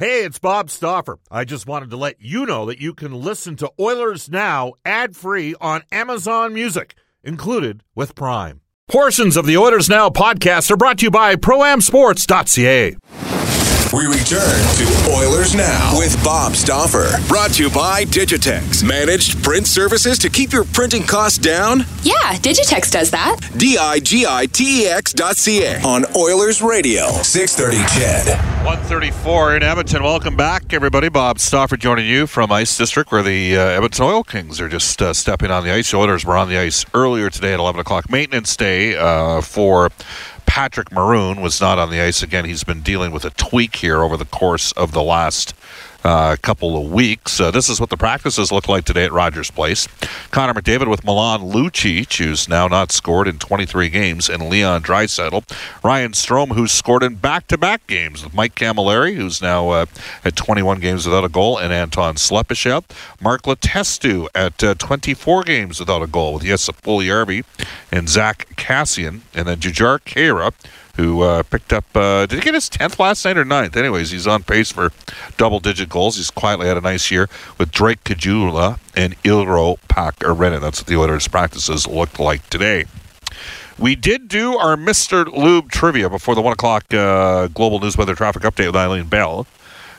Hey, it's Bob Stauffer. I just wanted to let you know that you can listen to Oilers Now ad free on Amazon Music, included with Prime. Portions of the Oilers Now podcast are brought to you by ProAmSports.ca. We return to Oilers Now with Bob Stauffer. Brought to you by Digitex. Managed print services to keep your printing costs down? Yeah, Digitex does that. D I G I T E X dot C A on Oilers Radio. 630 CHED. 134 in Edmonton. Welcome back, everybody. Bob Stauffer joining you from Ice District, where the uh, Edmonton Oil Kings are just uh, stepping on the ice. The Oilers were on the ice earlier today at 11 o'clock. Maintenance day uh, for Patrick Maroon was not on the ice again. He's been dealing with a tweak here over the course of the last uh, couple of weeks. Uh, this is what the practices look like today at Rogers Place. Connor McDavid with Milan Lucic, who's now not scored in 23 games, and Leon Draisaitl. Ryan Strome, who's scored in back-to-back games with Mike Cammalleri, who's now uh, at 21 games without a goal, and Anton Slepyshev. Mark Letestu at uh, 24 games without a goal with Jesse Puljujarvi and Zack Kassian, and then Jujhar Khaira who uh, picked up, uh, did he get his 10th last night or 9th? Anyways, he's on pace for double digit goals. He's quietly had a nice year with Drake Caggiula and Iiro Pakarinen. That's what the Oilers' practices looked like today. We did do our Mr. Lube trivia before the 1 o'clock uh, Global News Weather Traffic Update with Eileen Bell.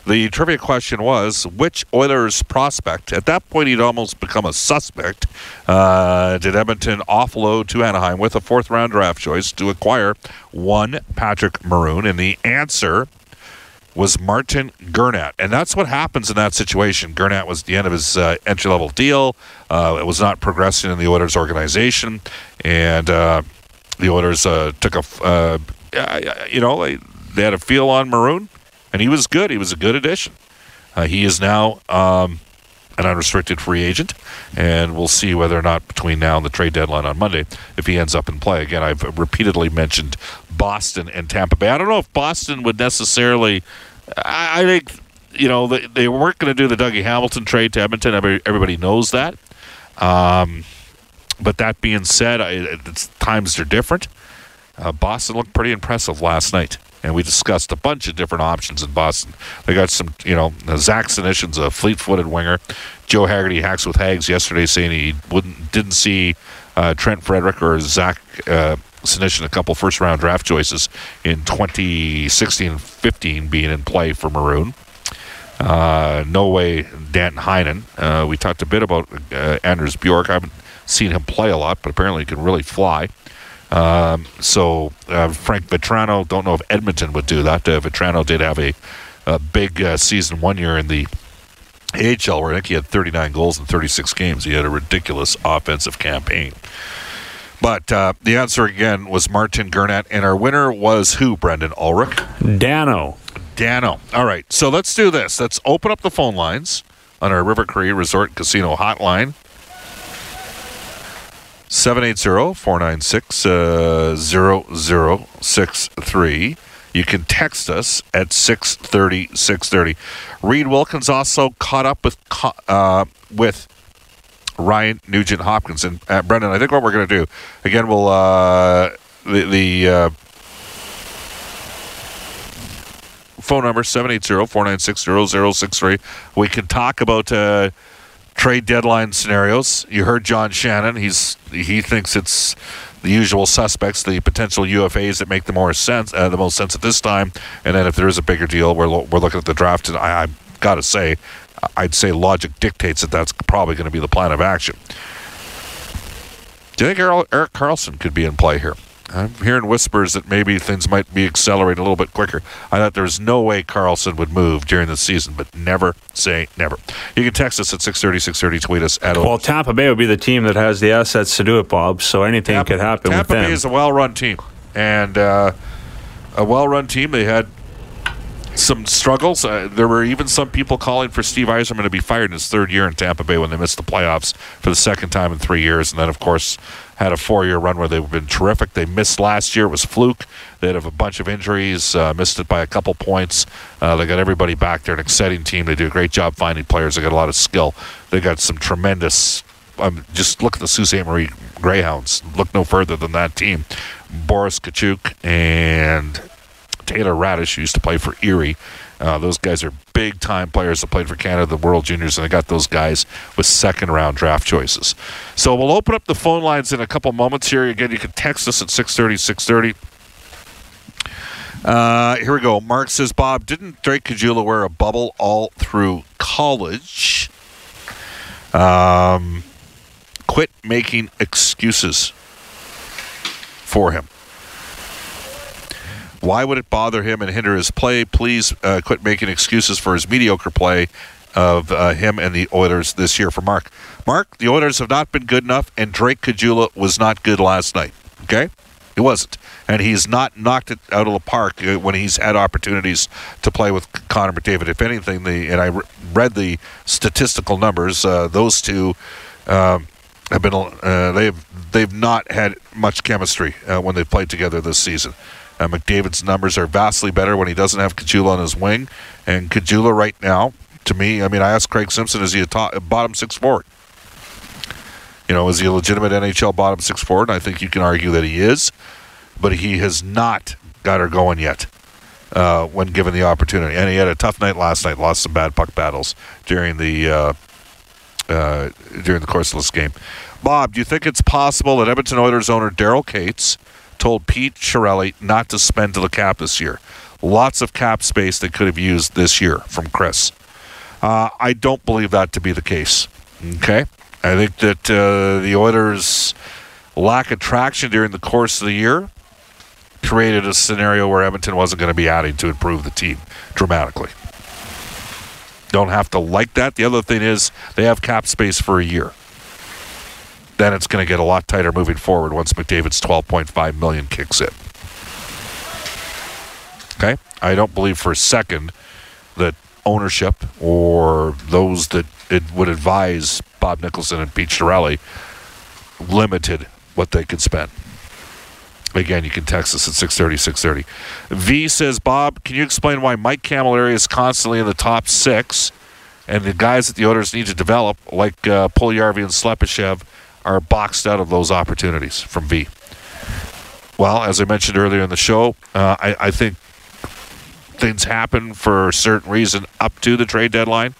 The trivia question was which Oilers prospect, at that point he'd almost become a suspect, uh, did Edmonton offload to Anaheim with a fourth round draft choice to acquire one Patrick Maroon? And the answer was Martin Gernat. And that's what happens in that situation. Gernat was the end of his uh, entry level deal, uh, it was not progressing in the Oilers organization. And uh, the Oilers uh, took a, uh, you know, they had a feel on Maroon and he was good. He was a good addition. Uh, he is now um, an unrestricted free agent, and we'll see whether or not between now and the trade deadline on Monday if he ends up in play. Again, I've repeatedly mentioned Boston and Tampa Bay. I don't know if Boston would necessarily. I, I think you know they, they weren't going to do the Dougie Hamilton trade to Edmonton. Everybody knows that. Um, but that being said, I, times are different. Uh, Boston looked pretty impressive last night and we discussed a bunch of different options in Boston. They got some, you know, Zach Senyshyn's a fleet-footed winger. Joe Haggerty hacks with Hags yesterday, saying he wouldn't didn't see uh, Trent Frederick or Zach uh, Senyshyn, a couple first-round draft choices in 2016-15 being in play for Maroon. Uh, no way, Danton Heinen. Uh, we talked a bit about uh, Anders Bjork. I haven't seen him play a lot, but apparently he can really fly. Um, so uh, Frank Vatrano, don't know if Edmonton would do that. Uh, Vatrano did have a, a big uh, season one year in the AHL where I think he had 39 goals in 36 games. He had a ridiculous offensive campaign. But uh, the answer again was Martin Gernat, and our winner was who, Brendan Ulrich? Dano. Dano. All right, so let's do this. Let's open up the phone lines on our River Cree Resort Casino hotline. 780-496-0063. You can text us at 630 630. Reed Wilkins also caught up with uh, with Ryan Nugent Hopkins. And uh, Brendan, I think what we're going to do, again, we'll, uh, the, the uh, phone number 780-496-0063. We can talk about uh, trade deadline scenarios. You heard John Shannon. He's he thinks it's the usual suspects, the potential UFAs that make the more sense, uh, the most sense at this time. And then if there is a bigger deal, we're lo- we're looking at the draft. And I, I've got to say, I'd say logic dictates that that's probably going to be the plan of action. Do you think Erik Karlsson could be in play here? I'm hearing whispers that maybe things might be accelerating a little bit quicker. I thought there was no way Karlsson would move during the season, but never say never. You can text us at 630, 630, tweet us at Well, Tampa Bay would be the team that has the assets to do it, Bob, so anything Tampa, could happen Tampa with them. Tampa Bay is a well-run team, and uh, a well-run team. They had some struggles. Uh, there were even some people calling for Steve Yzerman to be fired in his third year in Tampa Bay when they missed the playoffs for the second time in three years. And then, of course, had a four-year run where they've been terrific. They missed last year. It was fluke. They had a bunch of injuries, uh, missed it by a couple points. Uh, they got everybody back there. An exciting team. They do a great job finding players. They got a lot of skill. They got some tremendous. Um, just look at the Sault Ste. Marie Greyhounds. Look no further than that team. Boris Katchouk and Taylor Raddysh, used to play for Erie. Uh, those guys are big time players that played for Canada, the World Juniors, and they got those guys with second round draft choices. So we'll open up the phone lines in a couple moments here. Again, you can text us at 630 630. Uh, here we go. Mark says, Bob, didn't Drake Caggiula wear a bubble all through college? Um, quit making excuses for him. Why would it bother him and hinder his play? Please uh, quit making excuses for his mediocre play of uh, him and the Oilers this year for Mark. Mark, the Oilers have not been good enough, and Drake Caggiula was not good last night. Okay? He wasn't. And he's not knocked it out of the park uh, when he's had opportunities to play with Connor McDavid. If anything, the and I re- read the statistical numbers, uh, those two um, have been uh, they've they've not had much chemistry uh, when they've played together this season. Uh, McDavid's numbers are vastly better when he doesn't have Caggiula on his wing, and Caggiula right now, to me, I mean, I asked Craig Simpson, is he a top, bottom six forward? You know, is he a legitimate NHL bottom six forward? And I think you can argue that he is, but he has not got her going yet. Uh, when given the opportunity, and he had a tough night last night. Lost some bad puck battles during the uh, uh, during the course of this game. Bob, do you think it's possible that Edmonton Oilers owner Daryl Katz told Pete Chiarelli not to spend to the cap this year? Lots of cap space they could have used this year from Chris. Uh, I don't believe that to be the case. Okay, I think that uh, the Oilers' lack of traction during the course of the year created a scenario where Edmonton wasn't going to be adding to improve the team dramatically. Don't have to like that. The other thing is they have cap space for a year. Then it's going to get a lot tighter moving forward once McDavid's 12.5 million kicks in. Okay? I don't believe for a second that ownership or those that would advise Bob Nicholson and Pete Chiarelli limited what they could spend. Again, you can text us at 630, 630. V says, Bob, can you explain why Mike Cammalleri is constantly in the top six and the guys that the Oilers need to develop, like uh, Puljujarvi and Slepyshev, are boxed out of those opportunities from V? Well, as I mentioned earlier in the show, uh, I, I think things happen for a certain reason up to the trade deadline.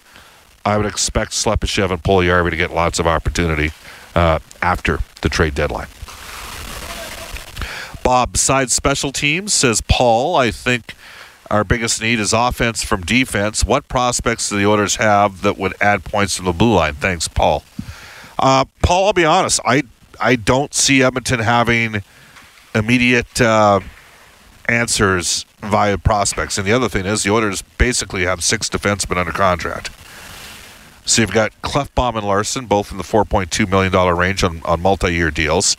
I would expect Slepyshev and Puljujarvi to get lots of opportunity uh, after the trade deadline. Bob, besides special teams, says Paul, I think our biggest need is offense from defense. What prospects do the Oilers have that would add points to the blue line? Thanks, Paul. Uh, Paul, I'll be honest. I I don't see Edmonton having immediate uh, answers via prospects. And the other thing is, the Oilers basically have six defensemen under contract. So you've got Klefbom and Larsson, both in the $4.2 million range on, on multi year deals.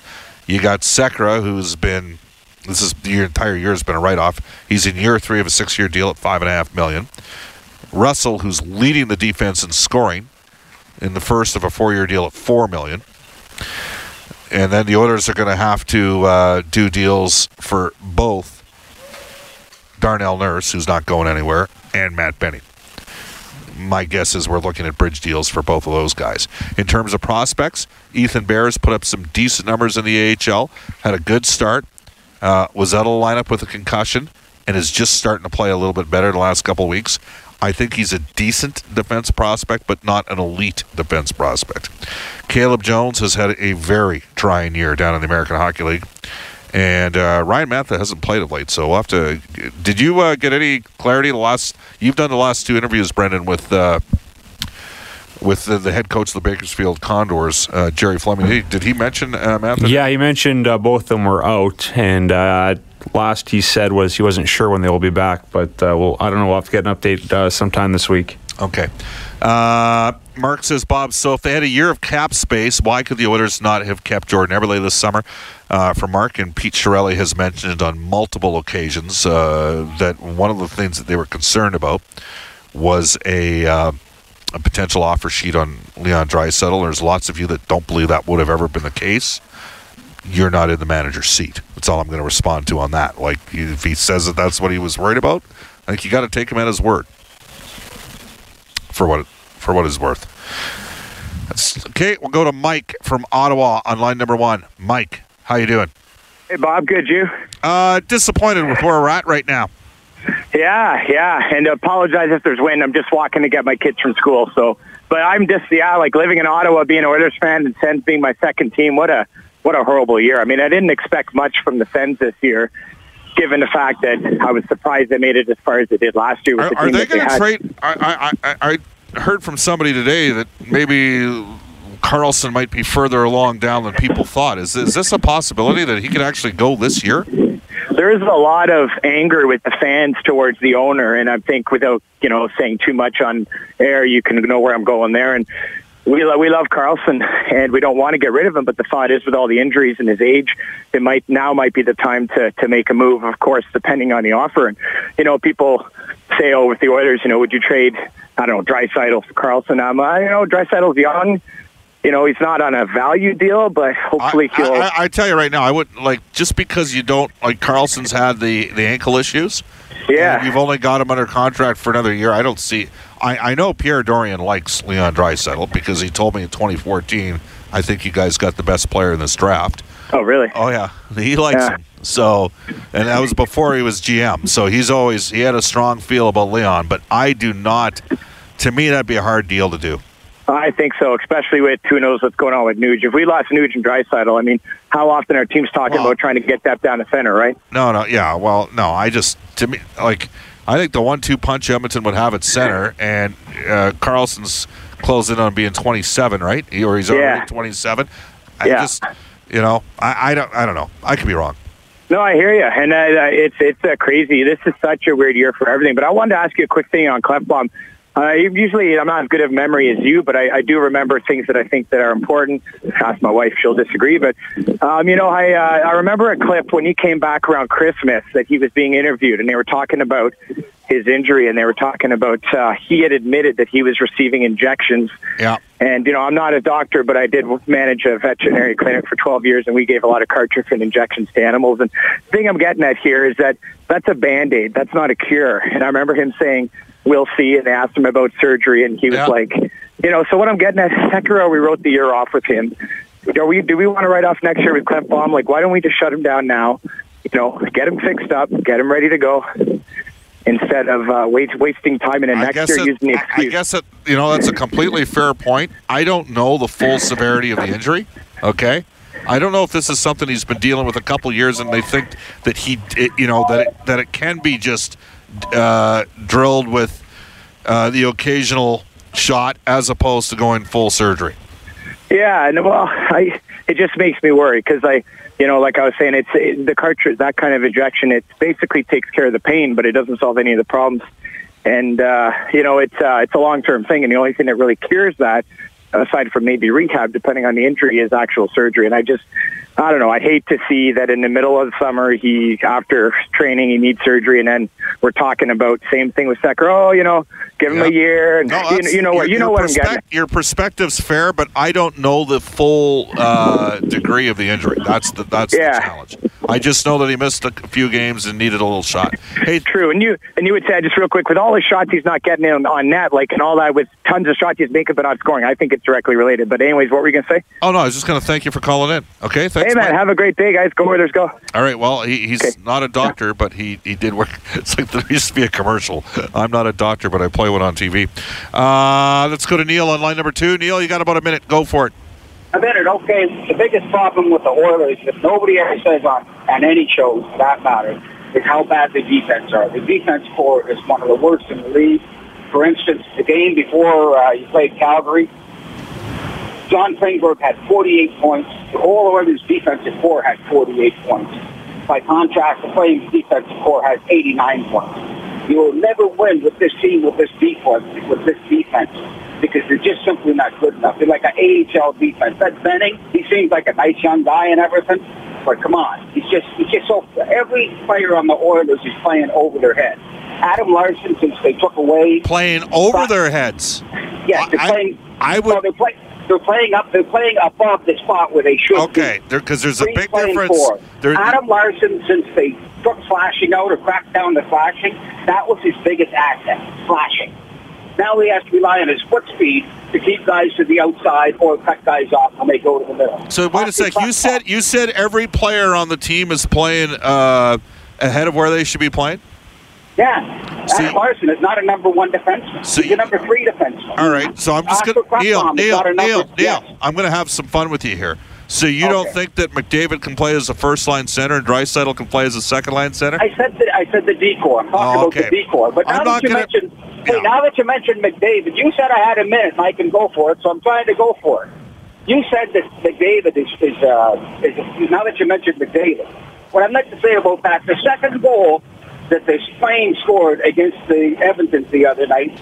You got Sekera, who's been this is the entire year has been a write off. He's in year three of a six year deal at five and a half million. Russell, who's leading the defense in scoring in the first of a four year deal at four million. And then the Oilers are going to have to uh, do deals for both Darnell Nurse, who's not going anywhere, and Matt Benning. My guess is we're looking at bridge deals for both of those guys. In terms of prospects, Ethan Bears put up some decent numbers in the AHL, had a good start, uh, was out of the lineup with a concussion, and is just starting to play a little bit better the last couple of weeks. I think he's a decent defense prospect, but not an elite defense prospect. Caleb Jones has had a very trying year down in the American Hockey League. And uh, Ryan Mantha hasn't played of late, so we'll have to. Did you uh, get any clarity? The last you've done the last two interviews, Brendan, with uh, with the, the, head coach of the Bakersfield Condors, uh, Jerry Fleming. Did he, did he mention uh? Yeah, he mentioned uh, both of them were out, and last he said was he wasn't sure when they will be back, but well, I don't know. We'll have to get an update sometime this week. Okay. Uh, Mark says, Bob, so if they had a year of cap space, why could the Oilers not have kept Jordan Eberle this summer? Uh, for Mark and Pete Chiarelli has mentioned on multiple occasions uh, that one of the things that they were concerned about was a, uh, a potential offer sheet on Leon Draisaitl. There's lots of you that don't believe that would have ever been the case. You're not in the manager's seat. That's all I'm going to respond to on that. Like, if he says that that's what he was worried about, I think you got to take him at his word for what for what is worth. That's, okay, we'll go to Mike from Ottawa on line number one. Mike, how you doing? Hey, Bob. Good, you? Uh, disappointed with where we're at right now. Yeah, yeah, and apologize if there's wind. I'm just walking to get my kids from school. So, but I'm just yeah, like living in Ottawa, being an Oilers fan, and Sens being my second team. What a what a horrible year. I mean, I didn't expect much from the Sens this year, given the fact that I was surprised they made it as far as they did last year. With Are, the are they going to trade? I, I, I, I heard from somebody today that maybe Karlsson might be further along down than people thought. Is, is this a possibility that he could actually go this year? There is a lot of anger with the fans towards the owner, and I think without you know saying too much on air, you can know where I'm going there. And we lo- we love Karlsson, and we don't want to get rid of him. But the thought is, with all the injuries and his age, it might now might be the time to to make a move. Of course, depending on the offer. And you know, people say, "Oh, with the Oilers, you know, would you trade?" I don't know, Draisaitl for Karlsson. I'm, uh, you know, Draisaitl's young. You know, he's not on a value deal, but hopefully I, he'll. I, I tell you right now, I would like just because you don't like Karlsson's had the the ankle issues. yeah, you've only got him under contract for another year. I don't see. I, I know Pierre Dorion likes Leon Draisaitl because he told me in 2014. I think you guys got the best player in this draft. oh, really? Oh yeah, he likes Yeah. him. So, and that was before he was GM. So he's always he had a strong feel about Leon. But I do not. To me, that'd be a hard deal to do. I think so, especially with who knows what's going on with Nuge. If we lost Nuge and Draisaitl, I mean, how often are teams talking Well- about trying to get that down the center, right? No, no, yeah. Well, no, I just to me like I think the one-two punch Edmonton would have at center, and uh, Karlsson's closing on being 27, right? He, or he's already Yeah. 27. I Yeah. just, you know, I, I don't, I don't know. I could be wrong. No, I hear you, and uh, it's it's uh, crazy. This is such a weird year for everything. But I wanted to ask you a quick thing on Klefbom. Uh, usually, I'm not as good of memory as you, but I, I do remember things that I think that are important. Ask my wife; she'll disagree. But um, you know, I uh, I remember a clip when he came back around Christmas that he was being interviewed, and they were talking about his injury, and they were talking about uh, he had admitted that he was receiving injections Yeah. and, you know, I'm not a doctor, but I did manage a veterinary clinic for 12 years, and we gave a lot of cartridge and injections to animals. And the thing I'm getting at here is that that's a Band-Aid. That's not a cure. And I remember him saying, we'll see, and they asked him about surgery, and he was Yeah. like, you know, so what I'm getting at, Sekera, we wrote the year off with him. Do we, do we want to write off next year with Klefbom? Like, why don't we just shut him down now? You know, get him fixed up, get him ready to go, instead of uh, wait, wasting time in I next year it, using the I- I guess it, you know that's a completely fair point. I don't know the full severity of the injury. Okay, I don't know if this is something he's been dealing with a couple years, and they think that he, it, you know, that it, that it can be just uh, drilled with uh, the occasional shot as opposed to going full surgery. Yeah, and well, I it just makes me worry because I, you know, like I was saying, it's it, the cartridge that kind of injection. It basically takes care of the pain, but it doesn't solve any of the problems. And uh, you know, it's uh, it's a long term thing, and the only thing that really cures that, aside from maybe rehab, depending on the injury, is actual surgery. And I just, I don't know. I hate to see that in the middle of the summer, he after training he needs surgery, and then we're talking about same thing with Secker. Oh, you know, give him Yeah. a year, and No, you, you know what your- you know what I'm getting. at. Your perspective's fair, but I don't know the full uh, degree of the injury. That's the that's Yeah. the challenge. I just know that he missed a few games and needed a little shot. Hey, True, and you and you would say just real quick with all the shots he's not getting in on net, like and all that with tons of shots he's making but not scoring. I think it's directly related. But anyways, what were you gonna say? oh no, I was just going to thank you for calling in. Okay, thanks. hey man, Mike. have a great day, guys. Go Oilers, go. All right. Well, he, he's Okay. not a doctor, but he, he did work. It's like there used to be a commercial. I'm not a doctor, but I play one on TV. Uh, let's go to Neil on line number two. Neil, you got about a minute. Go for it. I bet it. Okay, the biggest problem with the Oilers that nobody ever says on on any show for that matter is how bad the defense are. The defense corps is one of the worst in the league. For instance, the game before uh, you played Calgary, John Klingberg had 48 points. The whole Oilers defensive corps had 48 points. By contrast, the Flames defensive corps has 89 points. You will never win with this team, with this defense, with this defense, because they're just simply not good enough. They're like an AHL defense. That Benning, he seems like a nice young guy and everything, but come on, he's just he's just so. Every player on the Oilers is playing over their head. Adam Larsson, since they took away Playing over their heads. Yes, they're I- playing. I would- No, they're, play, they're playing up. They're playing above the spot where they should Okay, be. because there's a Three big playing difference. four. Adam Larsson, since they took flashing out or cracked down the flashing, that was his biggest asset, flashing. Now he has to rely on his foot speed to keep guys to the outside or cut guys off when they go to the middle. so wait a sec. You said you said every player on the team is playing uh, ahead of where they should be playing. Yeah, Adam Larsson is not a number one defenseman. See- He's a number three defenseman. All right, so I'm just going to Neil, Neil, not a number- Neil, Neil. yes. I'm going to have some fun with you here. So you don't think that McDavid can play as a first line center and Draisaitl can play as a second line center? I said the, I said the decor. I'm talking Oh, about the decor. But I'm now that you gonna- mentioned, Yeah. wait, now that you mentioned McDavid, you said I had a minute and I can go for it, so I'm trying to go for it. You said that McDavid is is, uh, is now that you mentioned McDavid. What I'd like to say about that, the second goal that the Flames scored against the Edmontons the other night,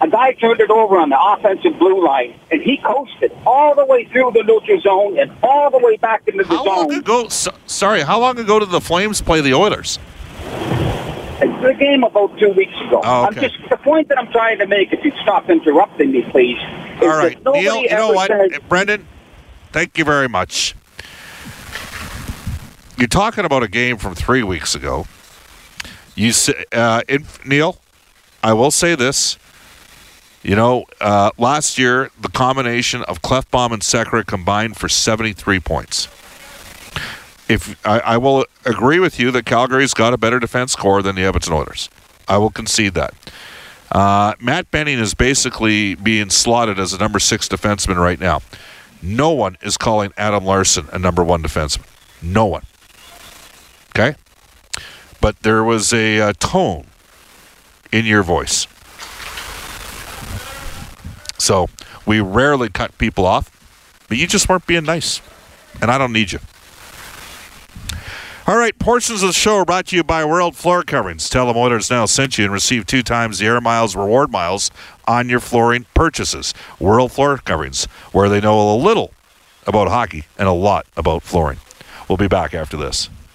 a guy turned it over on the offensive blue line, and he coasted all the way through the neutral zone and all the way back into the How long zone. ago? So, sorry, how long ago did the Flames play the Oilers? It's the game about two weeks ago. Oh, I'm okay. just the point that I'm trying to make. If you'd stop interrupting me, please. All right, Neil. You know what, Uh, Brendan? Thank you very much. You're talking about a game from three weeks ago. You say, uh, Neil. I will say this. You know, uh, last year the combination of Klefbom and Sekera combined for 73 points. If I, I will agree with you that Calgary's got a better defense corps than the Edmonton Oilers, I will concede that. Uh, Matt Benning is basically being slotted as a number six defenseman right now. No one is calling Adam Larsson a number one defenseman. No one. Okay? But there was a uh, tone in your voice. So we rarely cut people off, but you just weren't being nice. And I don't need you. All right, portions of the show are brought to you by World Floor Coverings. Tell them now sent you and receive two times the Air Miles reward miles on your flooring purchases. World Floor Coverings, where they know a little about hockey and a lot about flooring. We'll be back after this.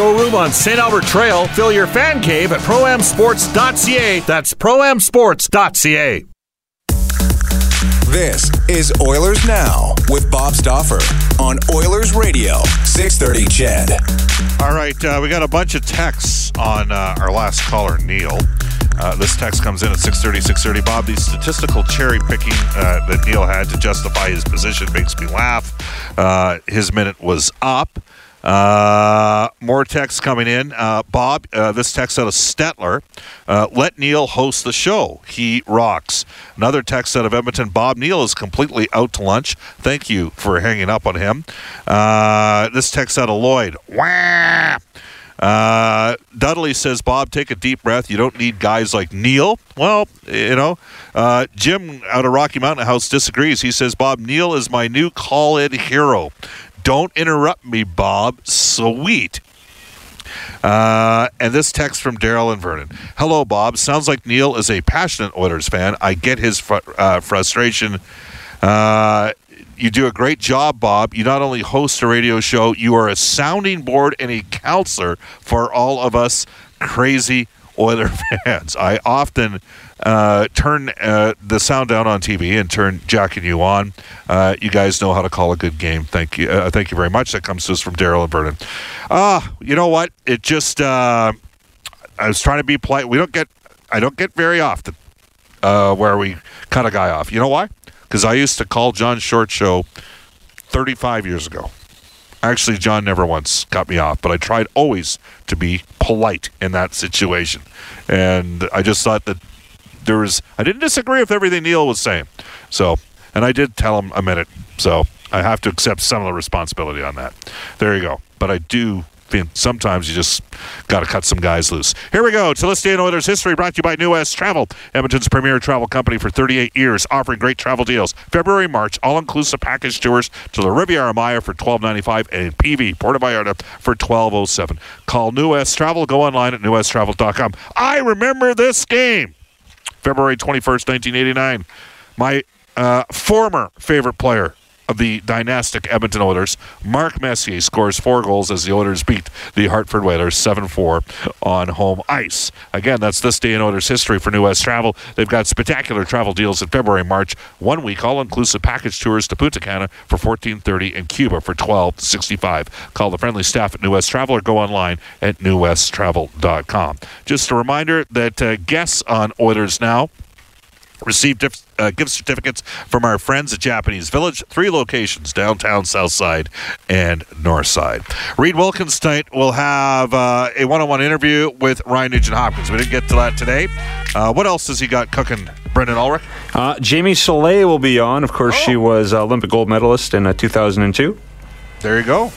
showroom on St. Albert Trail. Fill your fan cave at proamsports.ca. That's proamsports.ca. This is Oilers Now with Bob Stauffer on Oilers Radio, 630 CHED. All right, uh, we got a bunch of texts on uh, our last caller, Neil. Uh, this text comes in at 630, 630. Bob, the statistical cherry picking uh, that Neil had to justify his position makes me laugh. Uh, his minute was up. Uh, more texts coming in. Uh, Bob, uh, this text out of Stettler. Uh, let Neil host the show. He rocks. Another text out of Edmonton. Bob Neil is completely out to lunch. Thank you for hanging up on him. Uh, this text out of Lloyd. Wah! Uh, Dudley says, Bob, take a deep breath. You don't need guys like Neil. Well, you know, uh, Jim out of Rocky Mountain House disagrees. He says, Bob, Neil is my new call in hero. Don't interrupt me, Bob. Sweet. Uh, and this text from Daryl and Vernon. Hello, Bob. Sounds like Neil is a passionate Oilers fan. I get his fr- uh, frustration. Uh, you do a great job, Bob. You not only host a radio show, you are a sounding board and a counselor for all of us crazy Oiler fans. I often uh, turn uh, the sound down on TV and turn Jack and you on. Uh, you guys know how to call a good game. Thank you. Uh, thank you very much. That comes to us from Daryl and Vernon. Ah, you know what? It just. Uh, I was trying to be polite. We don't get. I don't get very often uh, where we cut a guy off. You know why? Because I used to call John Short show 35 years ago. Actually, John never once cut me off, but I tried always to be polite in that situation. And I just thought that there was, I didn't disagree with everything Neil was saying. So, and I did tell him a minute. So I have to accept some of the responsibility on that. There you go. But I do think sometimes you just got to cut some guys loose. Here we go. In Oilers history brought to you by New West Travel, Edmonton's premier travel company for 38 years, offering great travel deals. February, March, all-inclusive package tours to the Riviera Maya for $12.95 and PV, Puerto Vallarta, for $12.07. Call New West Travel. Go online at newwesttravel.com. I remember this game. February 21st, 1989. My uh, former favorite player of the dynastic Edmonton Oilers. Mark Messier scores four goals as the Oilers beat the Hartford Whalers 7 4 on home ice. Again, that's this day in Oilers history for New West Travel. They've got spectacular travel deals in February March. One week all inclusive package tours to Punta Cana for $14.30 and Cuba for $12.65. Call the friendly staff at New West Travel or go online at newwesttravel.com. Just a reminder that uh, guests on Oilers Now receive dif- uh, gift certificates from our friends at Japanese Village. Three locations downtown, south side, and north side. Reed Wilkins tonight will have uh, a one on one interview with Ryan Nugent Hopkins. We didn't get to that today. Uh, what else has he got cooking, Brendan Ulrich? Uh, Jamie Soleil will be on. Of course, she was Olympic gold medalist in uh, 2002. There you go.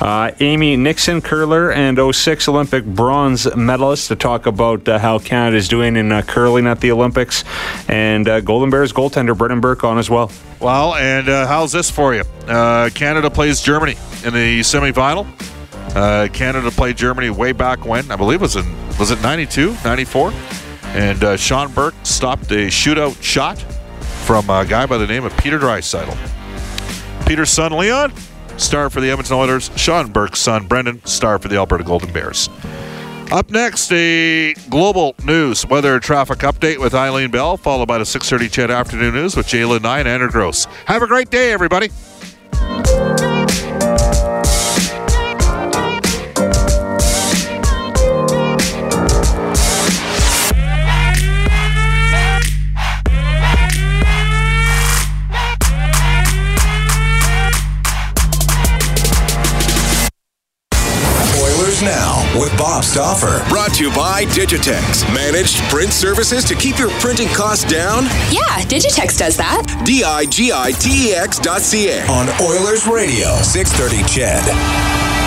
Uh, Amy Nixon, curler and 06 Olympic bronze medalist, to talk about uh, how Canada is doing in uh, curling at the Olympics. And uh, Golden Bears goaltender Brendan Burke on as well. Well, and uh, how's this for you? Uh, Canada plays Germany in the semifinal. Canada played Germany way back when I believe it was in was it 92, 94, and Sean Burke stopped a shootout shot from a guy by the name of Peter Draisaitl. Peter's son Leon, star for the Edmonton Oilers. Sean Burke's son Brendan, star for the Alberta Golden Bears. Up next, a global news weather traffic update with Eileen Bell, followed by the 6:30 CHED afternoon news with Jalen Nye and Andrew Gross. Have a great day, everybody. Bob Stauffer. Brought to you by Digitex. Managed print services to keep your printing costs down? Yeah, Digitex does that. D I G I T E X dot C A. On Oilers Radio, 630 CHED.